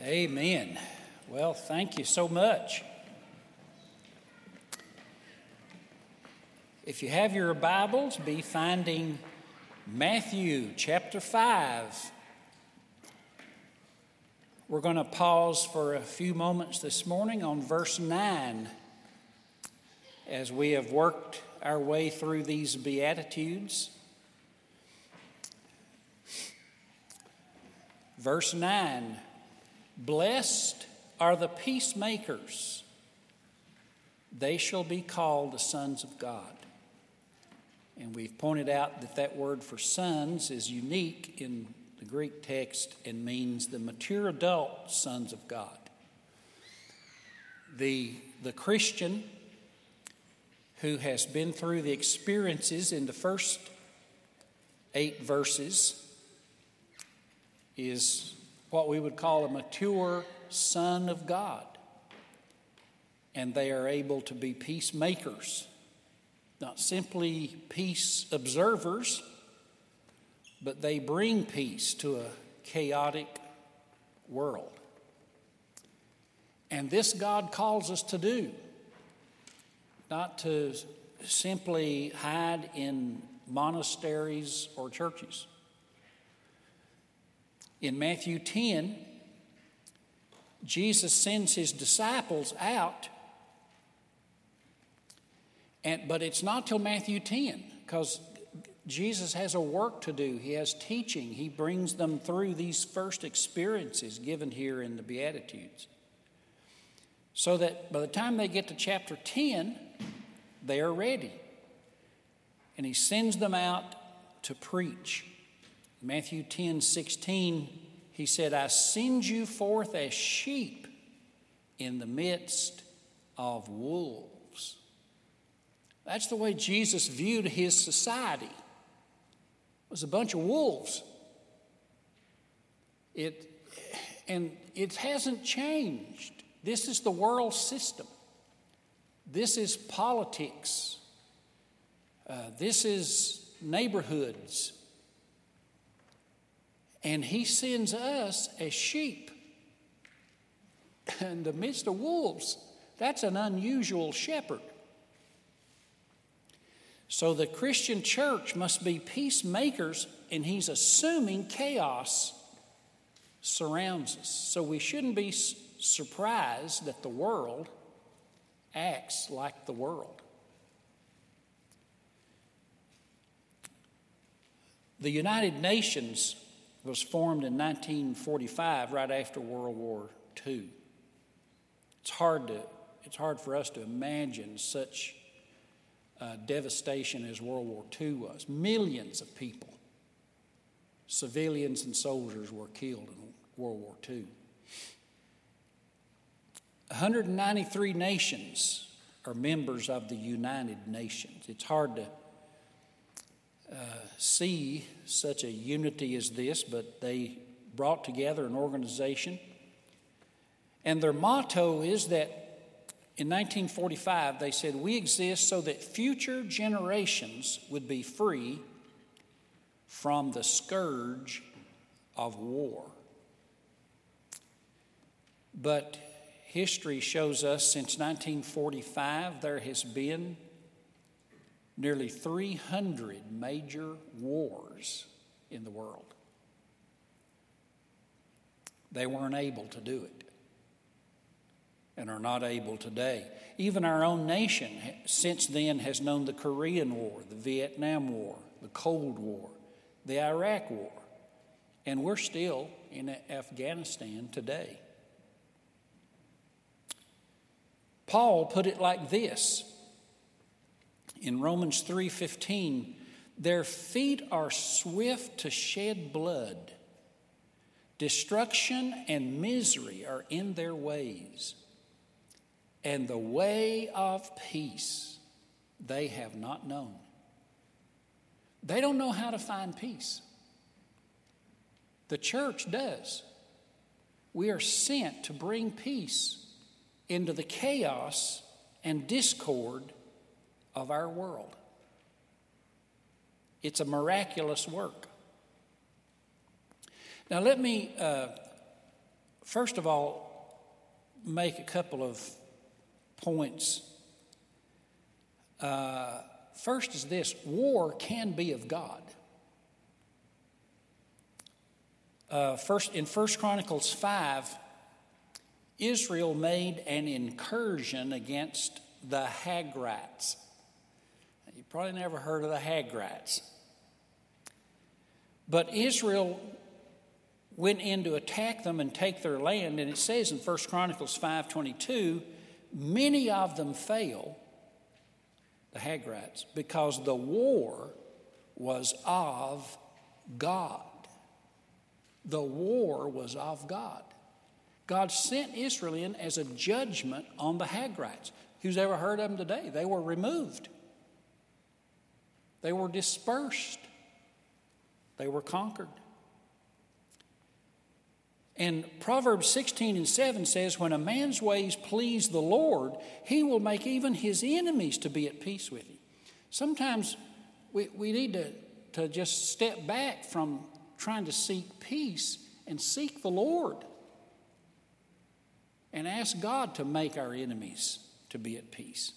Amen. Well, thank you so much. If you have your Bibles, be finding Matthew chapter 5. We're going to pause for a few moments this morning on verse 9 as we have worked our way through these Beatitudes. Verse 9 Blessed are the peacemakers, they shall be called the sons of God. And we've pointed out that that word for sons is unique in the Greek text and means the mature adult sons of God. The, the Christian who has been through the experiences in the first eight verses is what we would call a mature son of God. And they are able to be peacemakers, not simply peace observers, but they bring peace to a chaotic world. And this God calls us to do, not to simply hide in monasteries or churches. In Matthew 10, Jesus sends his disciples out, and, but it's not till Matthew 10 because Jesus has a work to do. He has teaching. He brings them through these first experiences given here in the Beatitudes. So that by the time they get to chapter 10, they are ready. And he sends them out to preach. Matthew 10 16, he said, I send you forth as sheep in the midst of wolves. That's the way Jesus viewed his society. It was a bunch of wolves. It, and it hasn't changed. This is the world system. This is politics. Uh, this is neighborhoods. And he sends us as sheep in the midst of wolves. That's an unusual shepherd. So the Christian church must be peacemakers, and he's assuming chaos surrounds us. So we shouldn't be surprised that the world acts like the world. The United Nations was formed in 1945, right after World War II. It's hard, to, it's hard for us to imagine such uh, devastation as World War II was. Millions of people, civilians and soldiers, were killed in World War II. 193 nations are members of the United Nations. It's hard to see such a unity as this, but they brought together an organization. And their motto is that in 1945, they said, We exist so that future generations would be free from the scourge of war. But history shows us since 1945, there has been nearly 300 major wars in the world. They weren't able to do it and are not able today. Even our own nation, since then, has known the Korean War, the Vietnam War, the Cold War, the Iraq War, and we're still in Afghanistan today. Paul put it like this in Romans 3:15, their feet are swift to shed blood. Destruction and misery are in their ways. And the way of peace they have not known. They don't know how to find peace. The church does. We are sent to bring peace into the chaos and discord of our world. It's a miraculous work. Now, let me uh, first of all, make a couple of points. Uh, first is this war can be of God. Uh, first, in 1 Chronicles 5, Israel made an incursion against the Hagrites. Probably never heard of the Hagrites. But Israel went in to attack them and take their land, and it says in 1 Chronicles 5:22, many of them fell, the Hagrites, because the war was of God. The war was of God. God sent Israel in as a judgment on the Hagrites. Who's ever heard of them today? They were removed, they were dispersed, they were conquered. And Proverbs 16 and 7 says, When a man's ways please the Lord, he will make even his enemies to be at peace with him. Sometimes we, we need to, to just step back from trying to seek peace and seek the Lord and ask God to make our enemies to be at peace.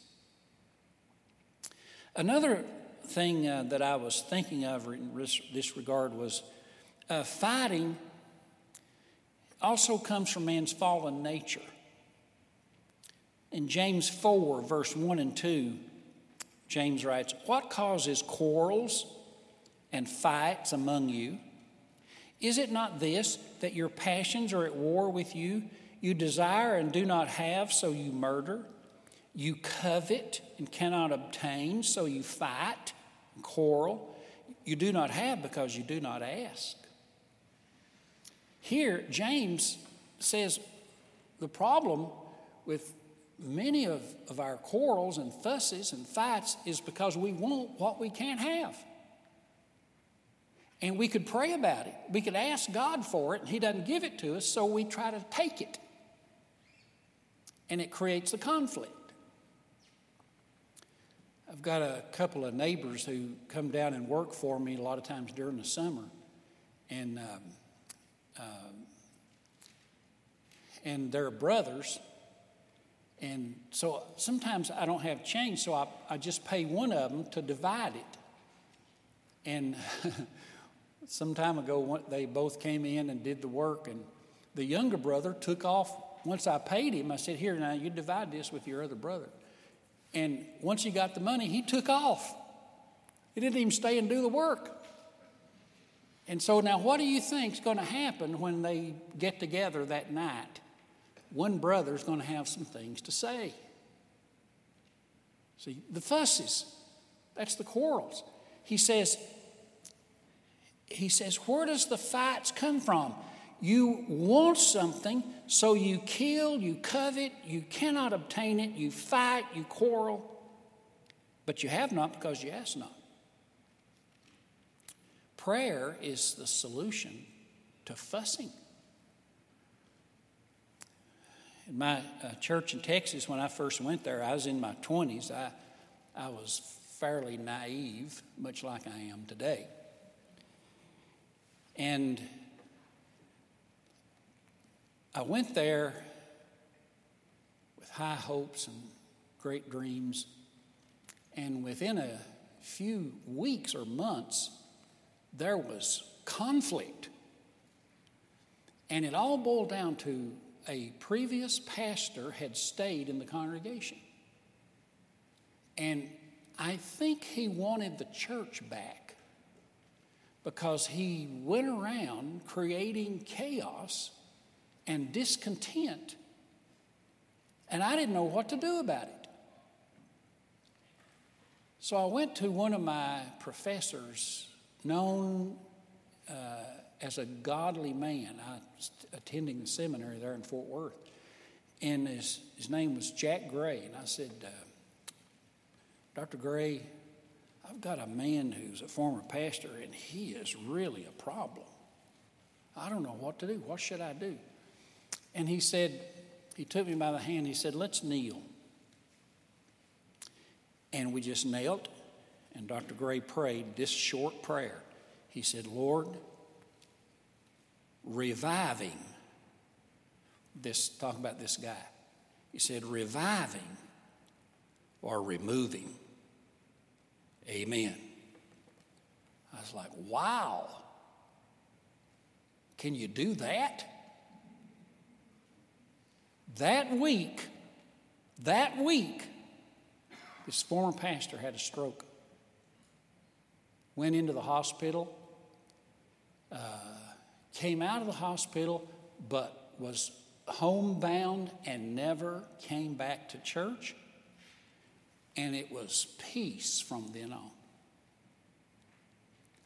Another thing uh, that I was thinking of in this regard was uh, fighting also comes from man's fallen nature. In James 4, verse 1 and 2, James writes, What causes quarrels and fights among you? Is it not this, that your passions are at war with you? You desire and do not have, so you murder. You covet and cannot obtain, so you fight and quarrel. You do not have because you do not ask. Here, James says the problem with many of, of our quarrels and fusses and fights is because we want what we can't have. And we could pray about it. We could ask God for it, and He doesn't give it to us, so we try to take it. And it creates a conflict. I've got a couple of neighbors who come down and work for me a lot of times during the summer. And, um, um, and they're brothers. And so sometimes I don't have change, so I, I just pay one of them to divide it. And some time ago, they both came in and did the work, and the younger brother took off. Once I paid him, I said, Here, now you divide this with your other brother. And once he got the money, he took off. He didn't even stay and do the work. And so now, what do you think is going to happen when they get together that night? One brother's going to have some things to say. See, the fusses, that's the quarrels. He says, he says, where does the fights come from? You want something, so you kill, you covet, you cannot obtain it, you fight, you quarrel, but you have not because you ask not. Prayer is the solution to fussing. In my uh, church in Texas, when I first went there, I was in my 20s. I, I was fairly naive, much like I am today. And I went there with high hopes and great dreams. And within a few weeks or months, there was conflict. And it all boiled down to a previous pastor had stayed in the congregation. And I think he wanted the church back because he went around creating chaos and discontent. And I didn't know what to do about it. So I went to one of my professors, known uh, as a godly man. I was attending the seminary there in Fort Worth. And his, his name was Jack Gray. And I said, uh, Dr. Gray, I've got a man who's a former pastor, and he is really a problem. I don't know what to do. What should I do? And he said, he took me by the hand. He said, Let's kneel. And we just knelt, and Dr. Gray prayed this short prayer. He said, Lord, revive him this, talk about this guy. He said, reviving or removing. Amen. I was like, wow. Can you do that? That week, that week, this former pastor had a stroke. Went into the hospital, uh, came out of the hospital, but was homebound and never came back to church. And it was peace from then on.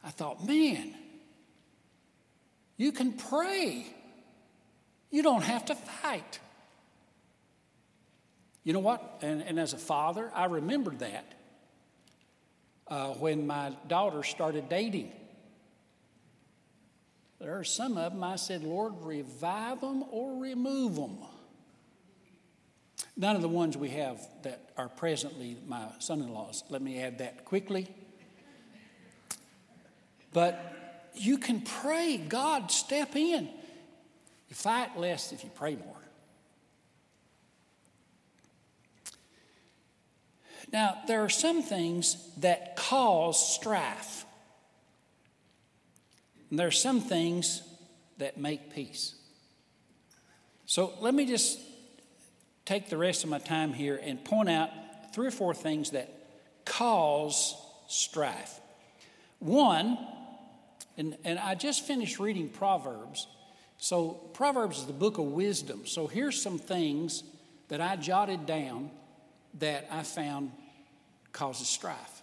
I thought, man, you can pray. You don't have to fight. You know what? And, and as a father, I remembered that uh, when my daughter started dating. There are some of them I said, Lord, revive them or remove them. None of the ones we have that are presently my son in laws. Let me add that quickly. But you can pray, God, step in. You fight less if you pray more. Now, there are some things that cause strife, and there are some things that make peace. So let me just take the rest of my time here and point out three or four things that cause strife. One, and, and I just finished reading Proverbs. So, Proverbs is the book of wisdom. So, here's some things that I jotted down that I found causes strife.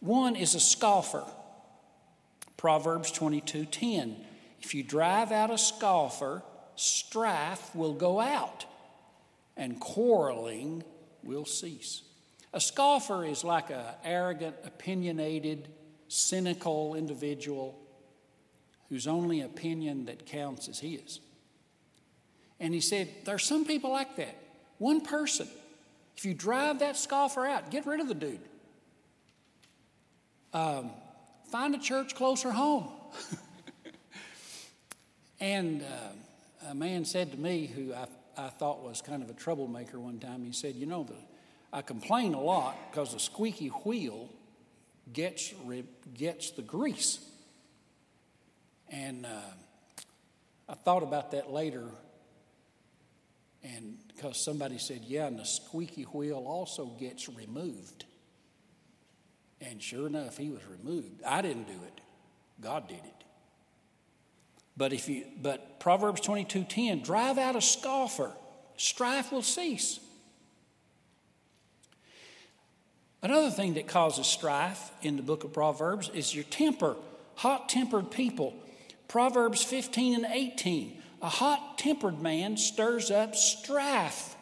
One is a scoffer. Proverbs 22:10. If you drive out a scoffer, strife will go out and quarreling will cease. A scoffer is like an arrogant, opinionated, cynical individual whose only opinion that counts is his. And he said, There are some people like that. One person if you drive that scoffer out, get rid of the dude. Um, find a church closer home. and uh, a man said to me, who I, I thought was kind of a troublemaker one time, he said, You know, the, I complain a lot because the squeaky wheel gets, gets the grease. And uh, I thought about that later and because somebody said, yeah, and the squeaky wheel also gets removed. And sure enough, he was removed. I didn't do it. God did it. But if you but Proverbs 22:10, drive out a scoffer, strife will cease. Another thing that causes strife in the book of Proverbs is your temper, hot tempered people. Proverbs 15 and 18. A hot tempered man stirs up strife,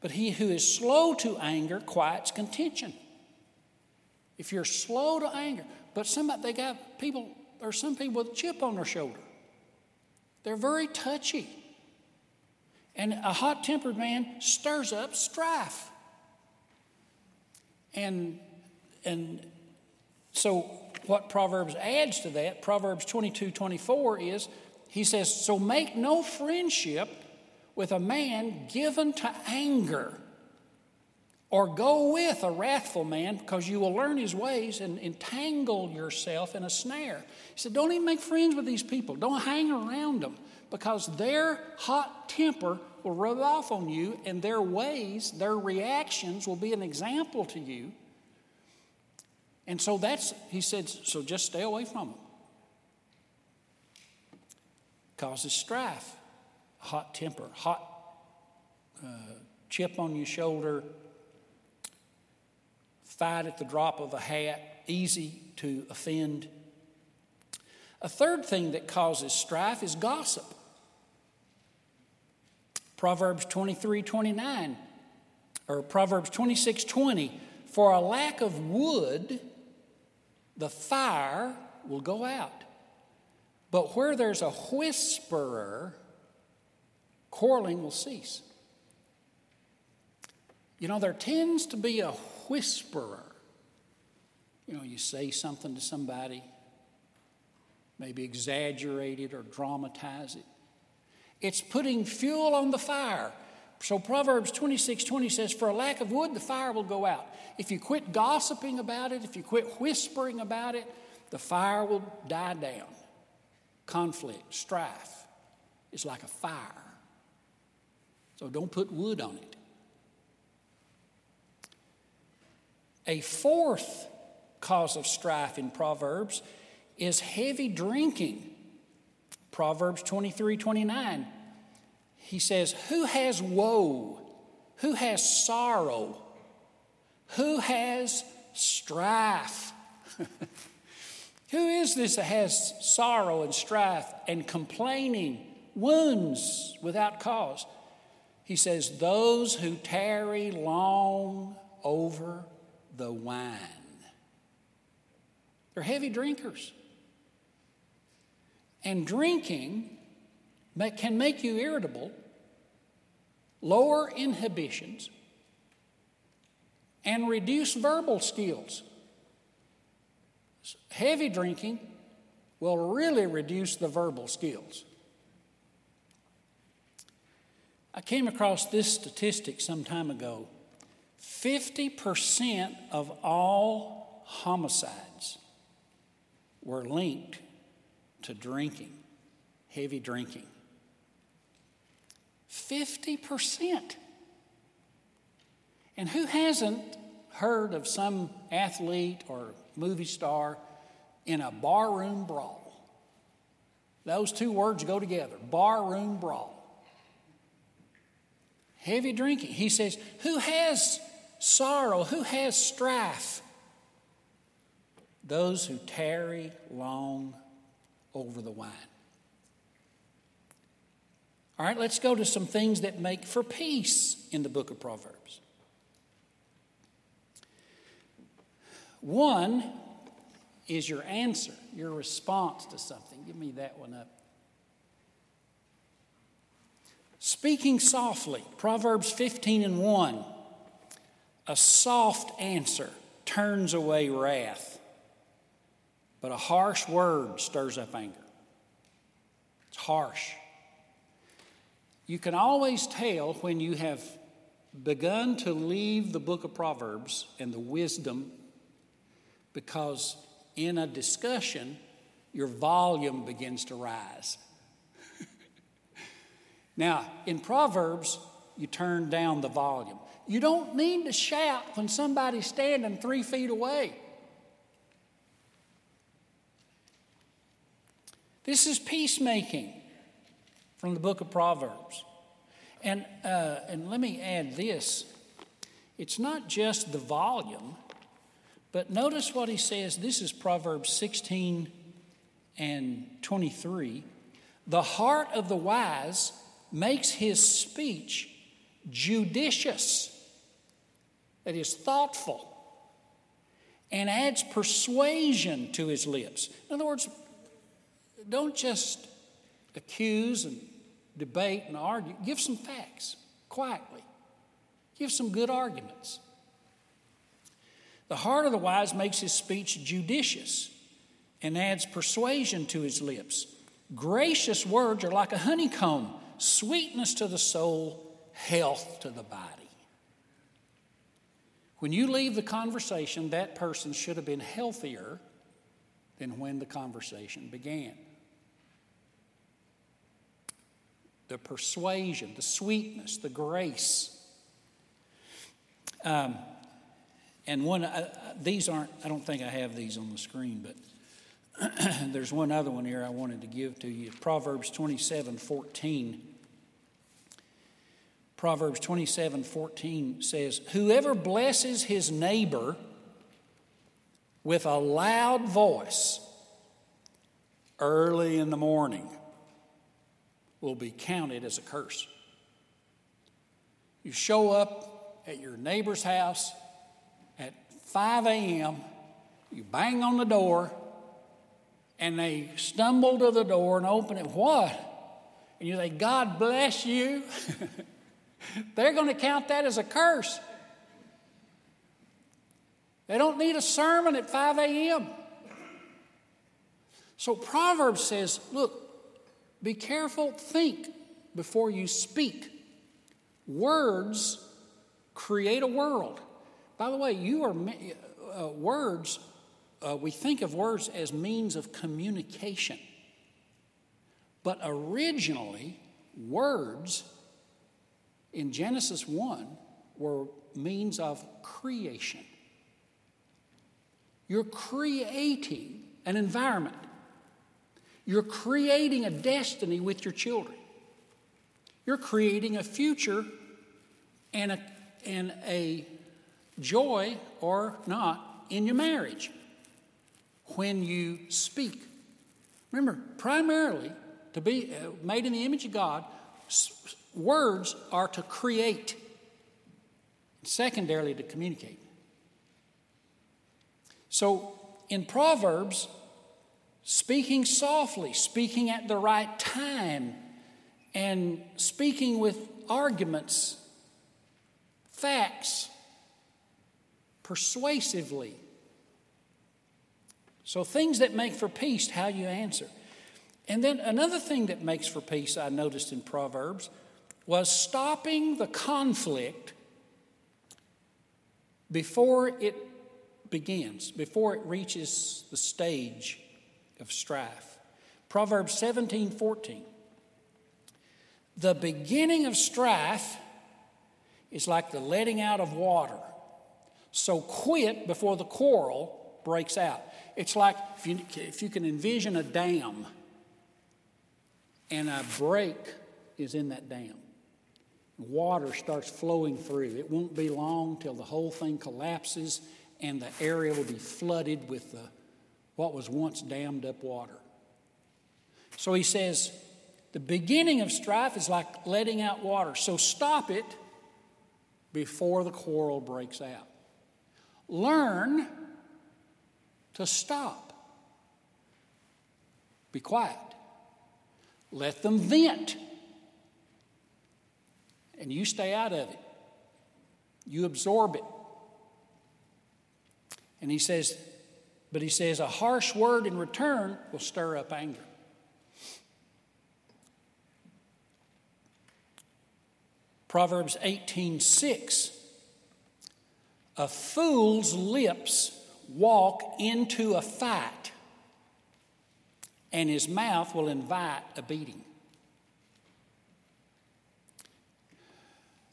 but he who is slow to anger quiets contention. If you're slow to anger, but some they got people, or some people with a chip on their shoulder. They're very touchy. And a hot tempered man stirs up strife. And, and so, what Proverbs adds to that, Proverbs 22 24, is he says, So make no friendship with a man given to anger, or go with a wrathful man, because you will learn his ways and entangle yourself in a snare. He said, Don't even make friends with these people, don't hang around them, because their hot temper will rub off on you, and their ways, their reactions will be an example to you. And so that's, he said, so just stay away from them causes strife, hot temper, hot uh, chip on your shoulder, fight at the drop of a hat, easy to offend. A third thing that causes strife is gossip. Proverbs 23 29, or Proverbs 26 20, for a lack of wood, the fire will go out. But where there's a whisperer, quarreling will cease. You know, there tends to be a whisperer. You know, you say something to somebody, maybe exaggerate it or dramatize it. It's putting fuel on the fire. So Proverbs 26 20 says, For a lack of wood, the fire will go out. If you quit gossiping about it, if you quit whispering about it, the fire will die down. Conflict, strife is like a fire. So don't put wood on it. A fourth cause of strife in Proverbs is heavy drinking. Proverbs 23 29. He says, Who has woe? Who has sorrow? Who has strife? Who is this that has sorrow and strife and complaining, wounds without cause? He says, Those who tarry long over the wine. They're heavy drinkers. And drinking can make you irritable, lower inhibitions, and reduce verbal skills. Heavy drinking will really reduce the verbal skills. I came across this statistic some time ago 50% of all homicides were linked to drinking, heavy drinking. 50%. And who hasn't heard of some athlete or movie star in a barroom brawl? Those two words go together barroom brawl. Heavy drinking. He says, Who has sorrow? Who has strife? Those who tarry long over the wine. All right, let's go to some things that make for peace in the book of Proverbs. One is your answer, your response to something. Give me that one up. Speaking softly, Proverbs 15 and 1. A soft answer turns away wrath, but a harsh word stirs up anger. It's harsh. You can always tell when you have begun to leave the book of Proverbs and the wisdom because in a discussion, your volume begins to rise. now, in Proverbs, you turn down the volume. You don't mean to shout when somebody's standing three feet away. This is peacemaking from the book of Proverbs. And, uh, and let me add this it's not just the volume, but notice what he says. This is Proverbs 16 and 23. The heart of the wise makes his speech judicious, that is, thoughtful, and adds persuasion to his lips. In other words, don't just accuse and debate and argue. Give some facts quietly, give some good arguments. The heart of the wise makes his speech judicious and adds persuasion to his lips. Gracious words are like a honeycomb, sweetness to the soul, health to the body. When you leave the conversation, that person should have been healthier than when the conversation began. The persuasion, the sweetness, the grace. Um, and one, uh, these aren't, I don't think I have these on the screen, but there's one other one here I wanted to give to you. Proverbs 27 14. Proverbs 27 14 says, Whoever blesses his neighbor with a loud voice early in the morning will be counted as a curse. You show up at your neighbor's house 5 a.m., you bang on the door, and they stumble to the door and open it. What? And you say, God bless you. They're going to count that as a curse. They don't need a sermon at 5 a.m. So Proverbs says, look, be careful, think before you speak. Words create a world. By the way, you are uh, words. Uh, we think of words as means of communication, but originally, words in Genesis one were means of creation. You're creating an environment. You're creating a destiny with your children. You're creating a future and a, and a joy or not in your marriage when you speak. Remember, primarily, to be uh, made in the image of God, words are to create, secondarily, to communicate. So in Proverbs, speaking softly, speaking at the right time, and speaking with arguments, facts, persuasively. So, things that make for peace, how you answer. And then another thing that makes for peace I noticed in Proverbs was stopping the conflict before it begins, before it reaches the stage of strife. Proverbs 17 14. The beginning of strife is like the letting out of water. So quit before the quarrel breaks out. It's like if you, if you can envision a dam and a break is in that dam. Water starts flowing through. It won't be long till the whole thing collapses and the area will be flooded with the, what was once dammed up water. So he says, the beginning of strife is like letting out water. So stop it before the quarrel breaks out. Learn to stop. Be quiet. Let them vent. And you stay out of it. You absorb it. And he says, but he says, a harsh word in return will stir up anger. Proverbs 18:6 A fool's lips walk into a fight and his mouth will invite a beating.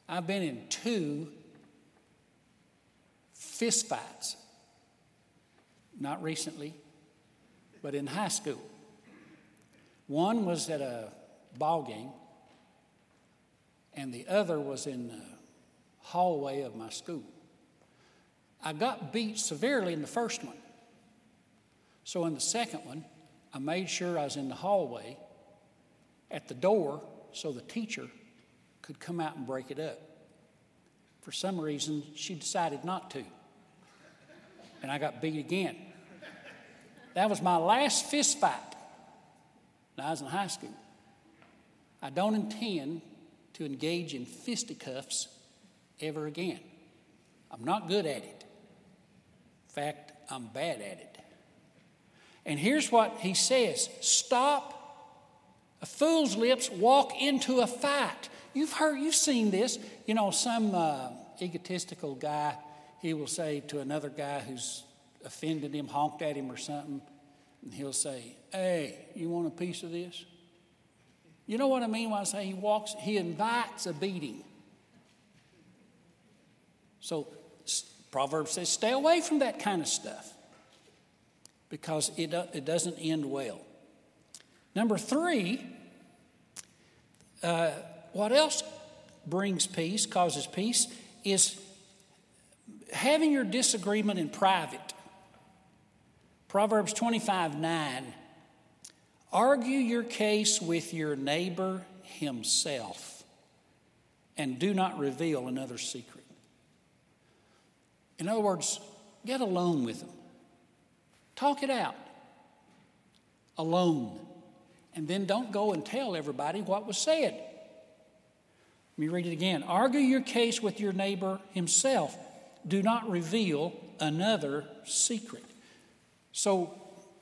I've been in two fist fights not recently, but in high school. One was at a ball game, and the other was in the hallway of my school. I got beat severely in the first one. So in the second one, I made sure I was in the hallway at the door so the teacher could come out and break it up. For some reason, she decided not to and I got beat again. That was my last fist fight I was in high school. I don't intend to engage in fisticuffs ever again. I'm not good at it. Fact, I'm bad at it. And here's what he says stop. A fool's lips walk into a fight. You've heard, you've seen this. You know, some uh, egotistical guy he will say to another guy who's offended him, honked at him or something, and he'll say, Hey, you want a piece of this? You know what I mean when I say he walks, he invites a beating. So Proverbs says, stay away from that kind of stuff because it, it doesn't end well. Number three, uh, what else brings peace, causes peace, is having your disagreement in private. Proverbs 25 9. Argue your case with your neighbor himself and do not reveal another secret. In other words, get alone with them. Talk it out alone. And then don't go and tell everybody what was said. Let me read it again. Argue your case with your neighbor himself do not reveal another secret. So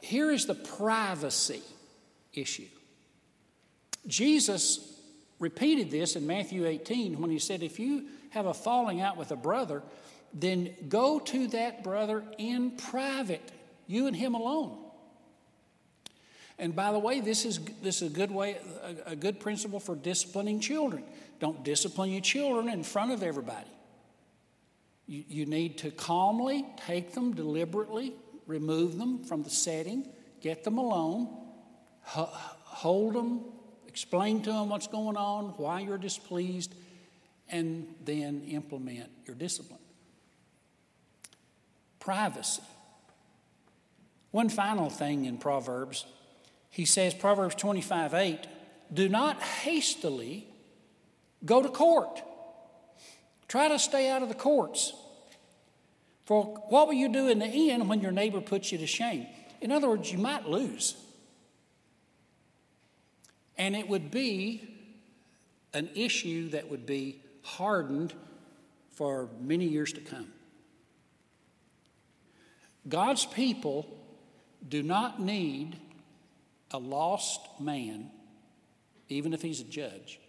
here is the privacy issue. Jesus repeated this in Matthew 18 when he said, If you have a falling out with a brother, then go to that brother in private, you and him alone. And by the way, this is, this is a good way, a, a good principle for disciplining children. Don't discipline your children in front of everybody. You, you need to calmly take them deliberately, remove them from the setting, get them alone, hold them, explain to them what's going on, why you're displeased, and then implement your discipline. Privacy. One final thing in Proverbs, he says, Proverbs 25 8, do not hastily go to court. Try to stay out of the courts. For what will you do in the end when your neighbor puts you to shame? In other words, you might lose. And it would be an issue that would be hardened for many years to come. God's people do not need a lost man, even if he's a judge,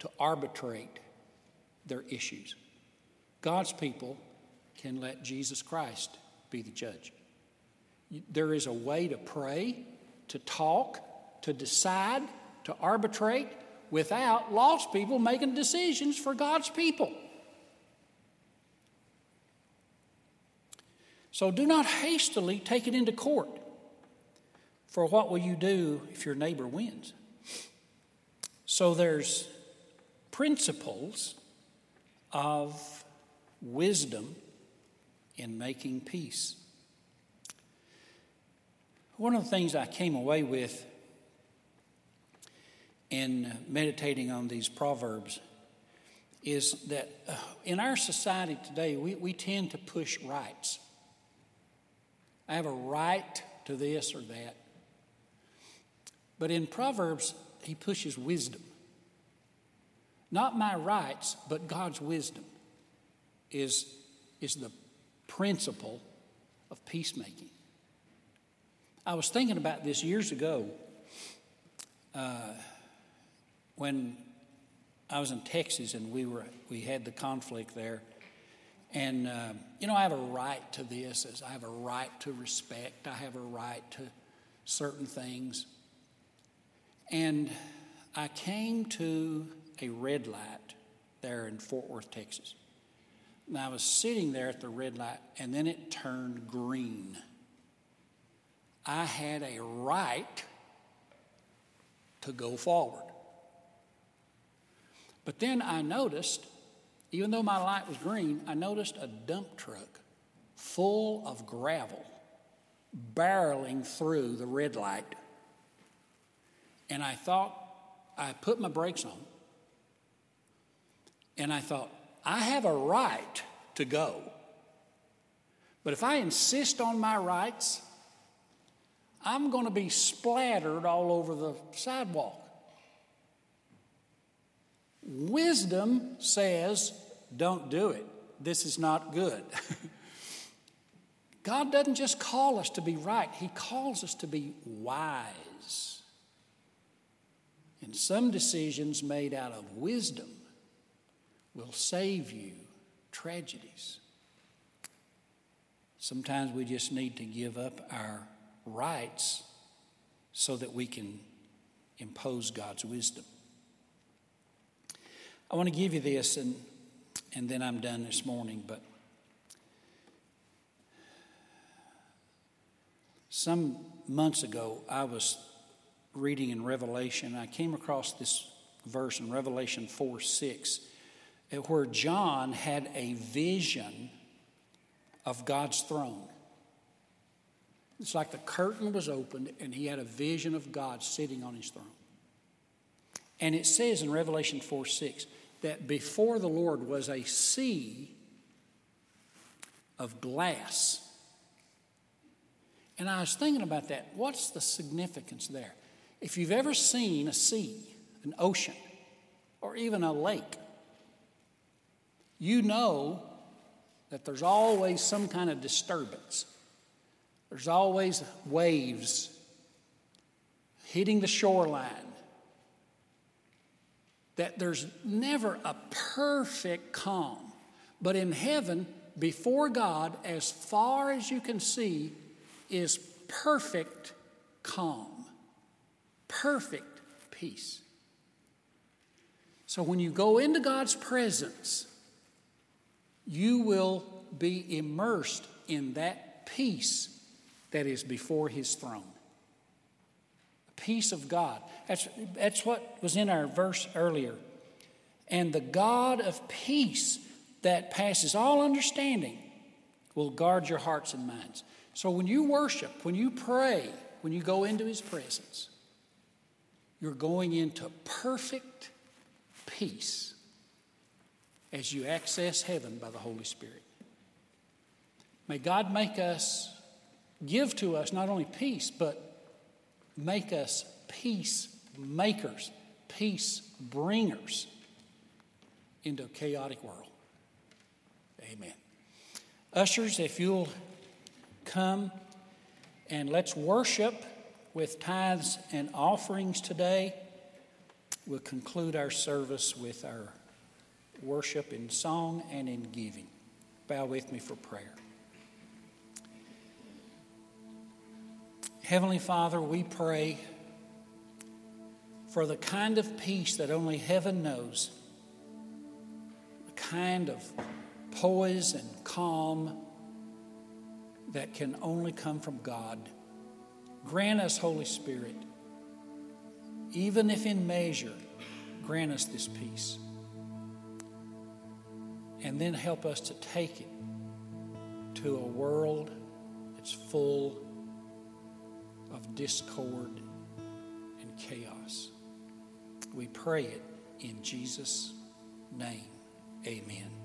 to arbitrate their issues. God's people can let Jesus Christ be the judge. There is a way to pray, to talk, to decide, to arbitrate without lost people making decisions for God's people. So do not hastily take it into court. For what will you do if your neighbor wins? So there's principles of wisdom in making peace. One of the things I came away with in meditating on these proverbs is that uh, in our society today, we, we tend to push rights. I have a right to this or that. But in Proverbs, he pushes wisdom. Not my rights, but God's wisdom is, is the principle of peacemaking. I was thinking about this years ago. Uh, when I was in Texas and we were we had the conflict there, and uh, you know I have a right to this, as I have a right to respect, I have a right to certain things, and I came to a red light there in Fort Worth, Texas. And I was sitting there at the red light, and then it turned green. I had a right to go forward. But then I noticed, even though my light was green, I noticed a dump truck full of gravel barreling through the red light. And I thought, I put my brakes on. And I thought, I have a right to go. But if I insist on my rights, I'm going to be splattered all over the sidewalk. Wisdom says, don't do it. This is not good. God doesn't just call us to be right, He calls us to be wise. And some decisions made out of wisdom will save you tragedies. Sometimes we just need to give up our rights so that we can impose God's wisdom. I want to give you this, and, and then I'm done this morning. But some months ago, I was reading in Revelation. I came across this verse in Revelation 4 6, eh, where John had a vision of God's throne. It's like the curtain was opened and he had a vision of God sitting on his throne. And it says in Revelation 4 6 that before the Lord was a sea of glass. And I was thinking about that. What's the significance there? If you've ever seen a sea, an ocean, or even a lake, you know that there's always some kind of disturbance. There's always waves hitting the shoreline that there's never a perfect calm. But in heaven, before God, as far as you can see, is perfect calm, perfect peace. So when you go into God's presence, you will be immersed in that peace that is before His throne. Peace of God. That's, that's what was in our verse earlier. And the God of peace that passes all understanding will guard your hearts and minds. So when you worship, when you pray, when you go into His presence, you're going into perfect peace as you access heaven by the Holy Spirit. May God make us, give to us not only peace, but make us peace makers, peace bringers into a chaotic world. Amen. Ushers, if you'll come and let's worship with tithes and offerings today. We'll conclude our service with our worship in song and in giving. Bow with me for prayer. Heavenly Father, we pray for the kind of peace that only heaven knows, the kind of poise and calm that can only come from God. Grant us, Holy Spirit, even if in measure, grant us this peace. And then help us to take it to a world that's full of discord and chaos. We pray it in Jesus' name. Amen.